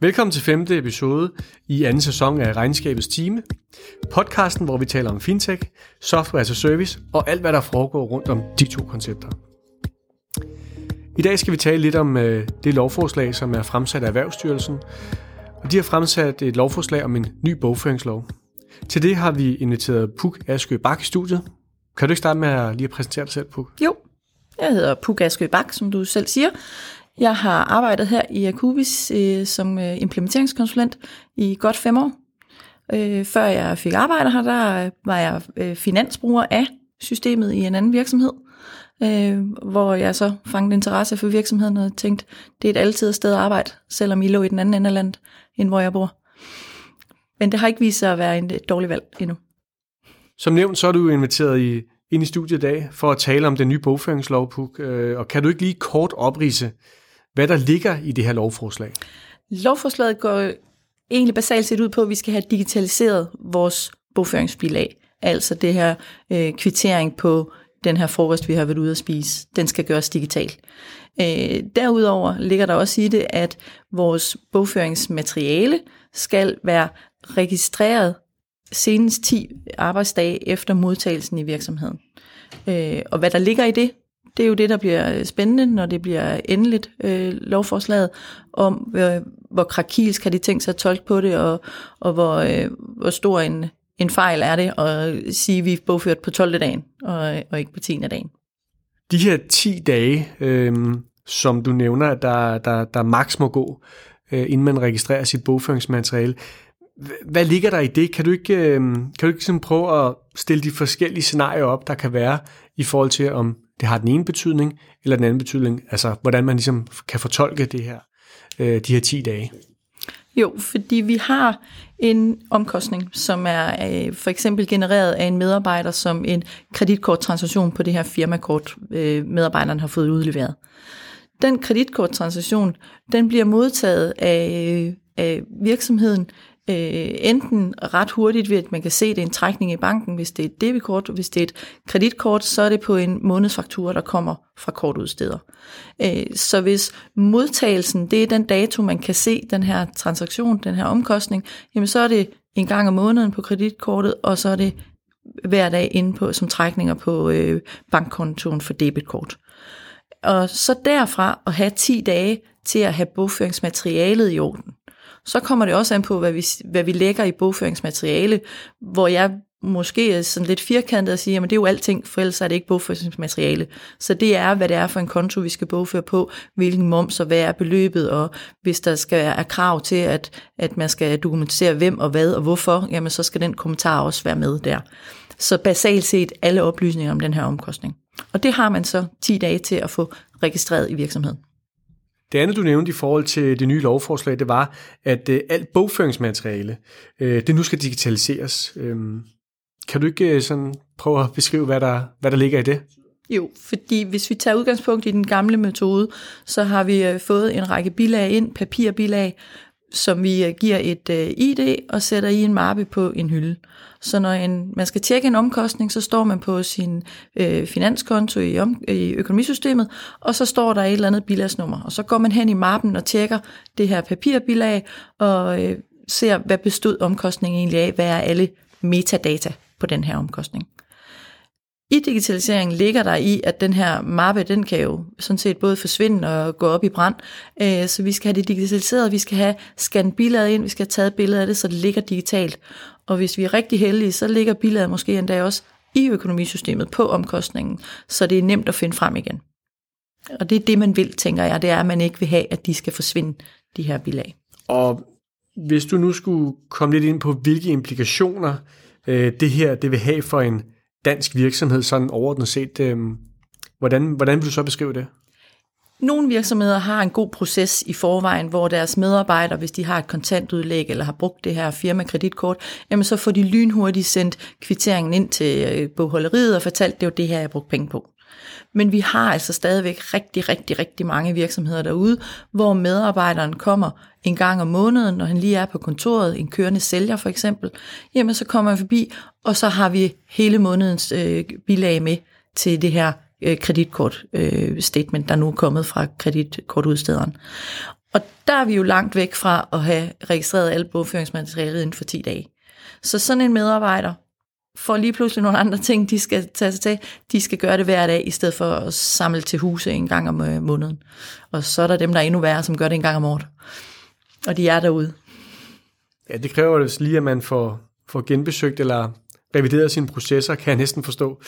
Velkommen til femte episode i anden sæson af Regnskabets Time. Podcasten, hvor vi taler om fintech, software as a service og alt, hvad der foregår rundt om de to koncepter. I dag skal vi tale lidt om øh, det lovforslag, som er fremsat af Erhvervsstyrelsen. Og de har fremsat et lovforslag om en ny bogføringslov. Til det har vi inviteret Puk Askø Bak i studiet. Kan du ikke starte med at lige præsentere dig selv, Puk? Jo, jeg hedder Puk Askø Bak, som du selv siger. Jeg har arbejdet her i Akubis øh, som øh, implementeringskonsulent i godt fem år. Øh, før jeg fik arbejde her, der øh, var jeg øh, finansbruger af systemet i en anden virksomhed, øh, hvor jeg så fangede interesse for virksomheden og tænkte, det er et altid sted at arbejde, selvom I lå i den anden ende af landet, end hvor jeg bor. Men det har ikke vist sig at være en dårlig valg endnu. Som nævnt, så er du inviteret i, ind i studiet i dag for at tale om den nye bogføringslov, Puk. Øh, og kan du ikke lige kort oprise, hvad der ligger i det her lovforslag? Lovforslaget går egentlig basalt set ud på, at vi skal have digitaliseret vores bogføringsbilag. Altså det her øh, kvittering på den her frokost, vi har været ude at spise. Den skal gøres digital. Øh, derudover ligger der også i det, at vores bogføringsmateriale skal være registreret senest 10 arbejdsdage efter modtagelsen i virksomheden. Øh, og hvad der ligger i det, det er jo det, der bliver øh, spændende, når det bliver endeligt øh, lovforslaget, om øh, hvor krakilsk har de tænkt sig at tolke på det, og, og hvor, øh, hvor stor en, en fejl er det at sige, at vi er bogført på 12. dagen, og, og ikke på 10. dagen. De her 10 dage, øh, som du nævner, der, der, der maks må gå, øh, inden man registrerer sit bogføringsmateriale, hvad ligger der i det? Kan du ikke, øh, kan du ikke sådan prøve at stille de forskellige scenarier op, der kan være i forhold til, om det har den ene betydning, eller den anden betydning, altså hvordan man ligesom kan fortolke det her, øh, de her 10 dage? Jo, fordi vi har en omkostning, som er øh, for eksempel genereret af en medarbejder som en kreditkorttransaktion på det her firmakort, øh, medarbejderen har fået udleveret. Den kreditkorttransaktion, den bliver modtaget af, øh, af virksomheden øh, enten ret hurtigt ved, at man kan se, at det er en trækning i banken, hvis det er et debitkort, hvis det er et kreditkort, så er det på en månedsfaktura, der kommer fra kortudsteder. Øh, så hvis modtagelsen, det er den dato, man kan se den her transaktion, den her omkostning, jamen så er det en gang om måneden på kreditkortet, og så er det hver dag inde på som trækninger på øh, bankkontoen for debitkort. Og så derfra at have 10 dage til at have bogføringsmaterialet i orden. Så kommer det også an på, hvad vi, hvad vi lægger i bogføringsmateriale, hvor jeg måske er sådan lidt firkantet og siger, at det er jo alting, for ellers er det ikke bogføringsmateriale. Så det er, hvad det er for en konto, vi skal bogføre på, hvilken moms og hvad er beløbet, og hvis der skal være krav til, at, at man skal dokumentere hvem og hvad og hvorfor, jamen så skal den kommentar også være med der. Så basalt set alle oplysninger om den her omkostning. Og det har man så 10 dage til at få registreret i virksomheden. Det andet, du nævnte i forhold til det nye lovforslag, det var, at øh, alt bogføringsmateriale, øh, det nu skal digitaliseres. Øhm, kan du ikke øh, sådan prøve at beskrive, hvad der, hvad der ligger i det? Jo, fordi hvis vi tager udgangspunkt i den gamle metode, så har vi fået en række bilag ind, papirbilag, som vi øh, giver et øh, ID og sætter i en mappe på en hylde. Så når en, man skal tjekke en omkostning, så står man på sin øh, finanskonto i, om, i økonomisystemet, og så står der et eller andet bilagsnummer. Og så går man hen i mappen og tjekker det her papirbilag, og øh, ser, hvad bestod omkostningen egentlig af, hvad er alle metadata på den her omkostning. I digitaliseringen ligger der i, at den her mappe, den kan jo sådan set både forsvinde og gå op i brand. Øh, så vi skal have det digitaliseret, vi skal have scannet billedet ind, vi skal have taget billeder af det, så det ligger digitalt. Og hvis vi er rigtig heldige, så ligger billedet måske endda også i økonomisystemet på omkostningen, så det er nemt at finde frem igen. Og det er det, man vil, tænker jeg, det er, at man ikke vil have, at de skal forsvinde, de her bilag. Og hvis du nu skulle komme lidt ind på, hvilke implikationer øh, det her det vil have for en dansk virksomhed, sådan overordnet set. Øh, hvordan, hvordan vil du så beskrive det? Nogle virksomheder har en god proces i forvejen, hvor deres medarbejdere, hvis de har et kontantudlæg eller har brugt det her firma-kreditkort, jamen så får de lynhurtigt sendt kvitteringen ind til øh, bogholderiet og fortalt, det var det her, jeg brugte penge på. Men vi har altså stadigvæk rigtig, rigtig, rigtig mange virksomheder derude, hvor medarbejderen kommer en gang om måneden, når han lige er på kontoret, en kørende sælger for eksempel, jamen så kommer han forbi, og så har vi hele månedens øh, bilag med til det her øh, kreditkort øh, statement, der nu er kommet fra kreditkortudstederen. Og der er vi jo langt væk fra at have registreret alt bogføringsmaterialet inden for 10 dage. Så sådan en medarbejder får lige pludselig nogle andre ting, de skal tage sig til. De skal gøre det hver dag, i stedet for at samle til huse en gang om øh, måneden. Og så er der dem, der er endnu værre, som gør det en gang om året. Og de er derude. Ja, det kræver altså lige, at man får, får genbesøgt eller revideret sine processer, kan jeg næsten forstå.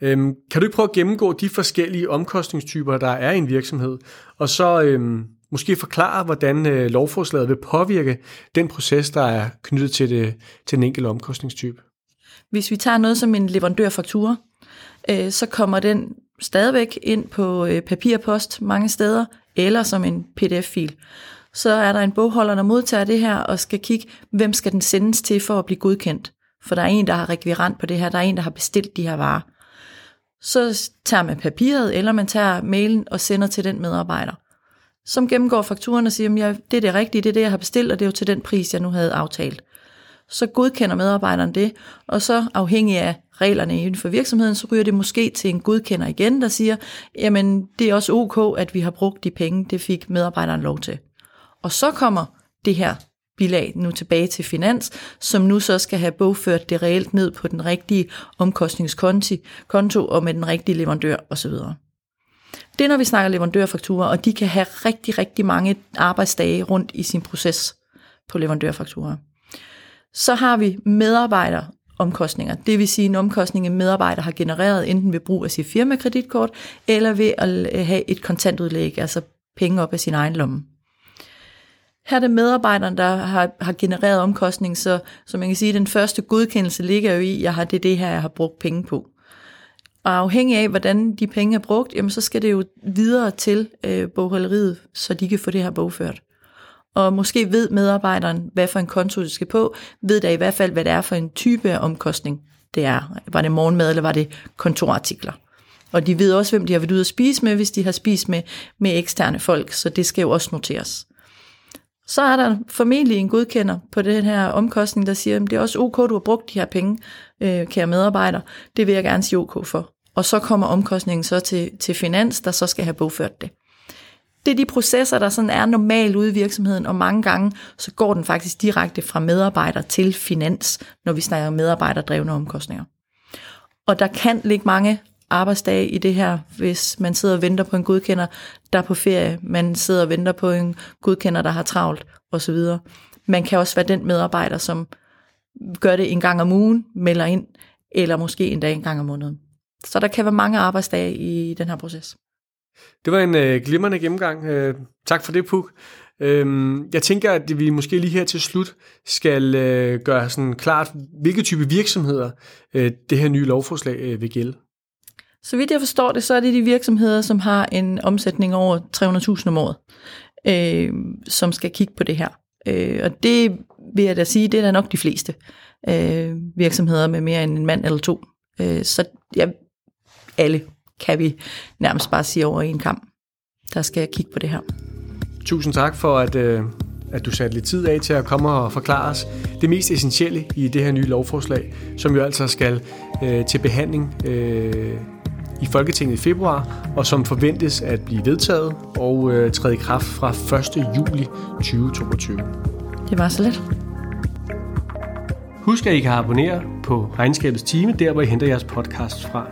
Øhm, kan du ikke prøve at gennemgå de forskellige omkostningstyper, der er i en virksomhed, og så øhm, måske forklare, hvordan øh, lovforslaget vil påvirke den proces, der er knyttet til, det, til den enkelte omkostningstype? Hvis vi tager noget som en leverandørfaktura, øh, så kommer den stadigvæk ind på øh, papirpost mange steder, eller som en pdf-fil. Så er der en bogholder, der modtager det her, og skal kigge, hvem skal den sendes til for at blive godkendt. For der er en, der har rekvirant på det her, der er en, der har bestilt de her varer. Så tager man papiret, eller man tager mailen og sender til den medarbejder, som gennemgår fakturen og siger, at det er det rigtige, det er det, jeg har bestilt, og det er jo til den pris, jeg nu havde aftalt så godkender medarbejderen det, og så afhængig af reglerne inden for virksomheden, så ryger det måske til en godkender igen, der siger, jamen det er også ok, at vi har brugt de penge, det fik medarbejderen lov til. Og så kommer det her bilag nu tilbage til finans, som nu så skal have bogført det reelt ned på den rigtige omkostningskonto konto og med den rigtige leverandør osv. Det er, når vi snakker leverandørfakturer, og de kan have rigtig, rigtig mange arbejdsdage rundt i sin proces på leverandørfakturer. Så har vi medarbejderomkostninger. Det vil sige en omkostning, en medarbejder har genereret enten ved brug af sit firmakreditkort, eller ved at øh, have et kontantudlæg, altså penge op af sin egen lomme. Her er det medarbejderen, der har, har genereret omkostning, så, så man kan sige, at den første godkendelse ligger jo i, at jeg har det, det her, jeg har brugt penge på. Og afhængig af, hvordan de penge er brugt, jamen så skal det jo videre til øh, bogholderiet, så de kan få det her bogført og måske ved medarbejderen, hvad for en konto det skal på, ved der i hvert fald, hvad det er for en type af omkostning det er. Var det morgenmad, eller var det kontorartikler? Og de ved også, hvem de har været ude at spise med, hvis de har spist med, med eksterne folk, så det skal jo også noteres. Så er der formentlig en godkender på den her omkostning, der siger, at det er også ok, du har brugt de her penge, øh, kære medarbejder. Det vil jeg gerne sige ok for. Og så kommer omkostningen så til, til finans, der så skal have bogført det. Det er de processer, der sådan er normalt ude i virksomheden, og mange gange så går den faktisk direkte fra medarbejder til finans, når vi snakker medarbejderdrevne omkostninger. Og der kan ligge mange arbejdsdage i det her, hvis man sidder og venter på en godkender, der er på ferie, man sidder og venter på en godkender, der har travlt osv. Man kan også være den medarbejder, som gør det en gang om ugen, melder ind, eller måske en dag en gang om måneden. Så der kan være mange arbejdsdage i den her proces. Det var en øh, glimrende gennemgang. Øh, tak for det, Puk. Øh, jeg tænker, at vi måske lige her til slut skal øh, gøre sådan klart, hvilke type virksomheder øh, det her nye lovforslag øh, vil gælde. Så vidt jeg forstår det, så er det de virksomheder, som har en omsætning over 300.000 om året, øh, som skal kigge på det her. Øh, og det vil jeg da sige, det er da nok de fleste øh, virksomheder med mere end en mand eller to. Øh, så ja, alle kan vi nærmest bare sige over en kamp, der skal kigge på det her. Tusind tak for, at, øh, at du satte lidt tid af til at komme og forklare os det mest essentielle i det her nye lovforslag, som jo altså skal øh, til behandling øh, i Folketinget i februar, og som forventes at blive vedtaget og øh, træde i kraft fra 1. juli 2022. Det var så let. Husk, at I kan abonnere på Regnskabets Time, der hvor I henter jeres podcast fra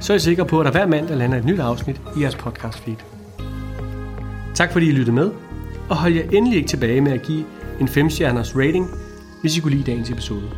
så er I sikre på, at der hver mandag lander et nyt afsnit i jeres podcast feed. Tak fordi I lyttede med, og hold jer endelig ikke tilbage med at give en 5-stjerners rating, hvis I kunne lide dagens episode.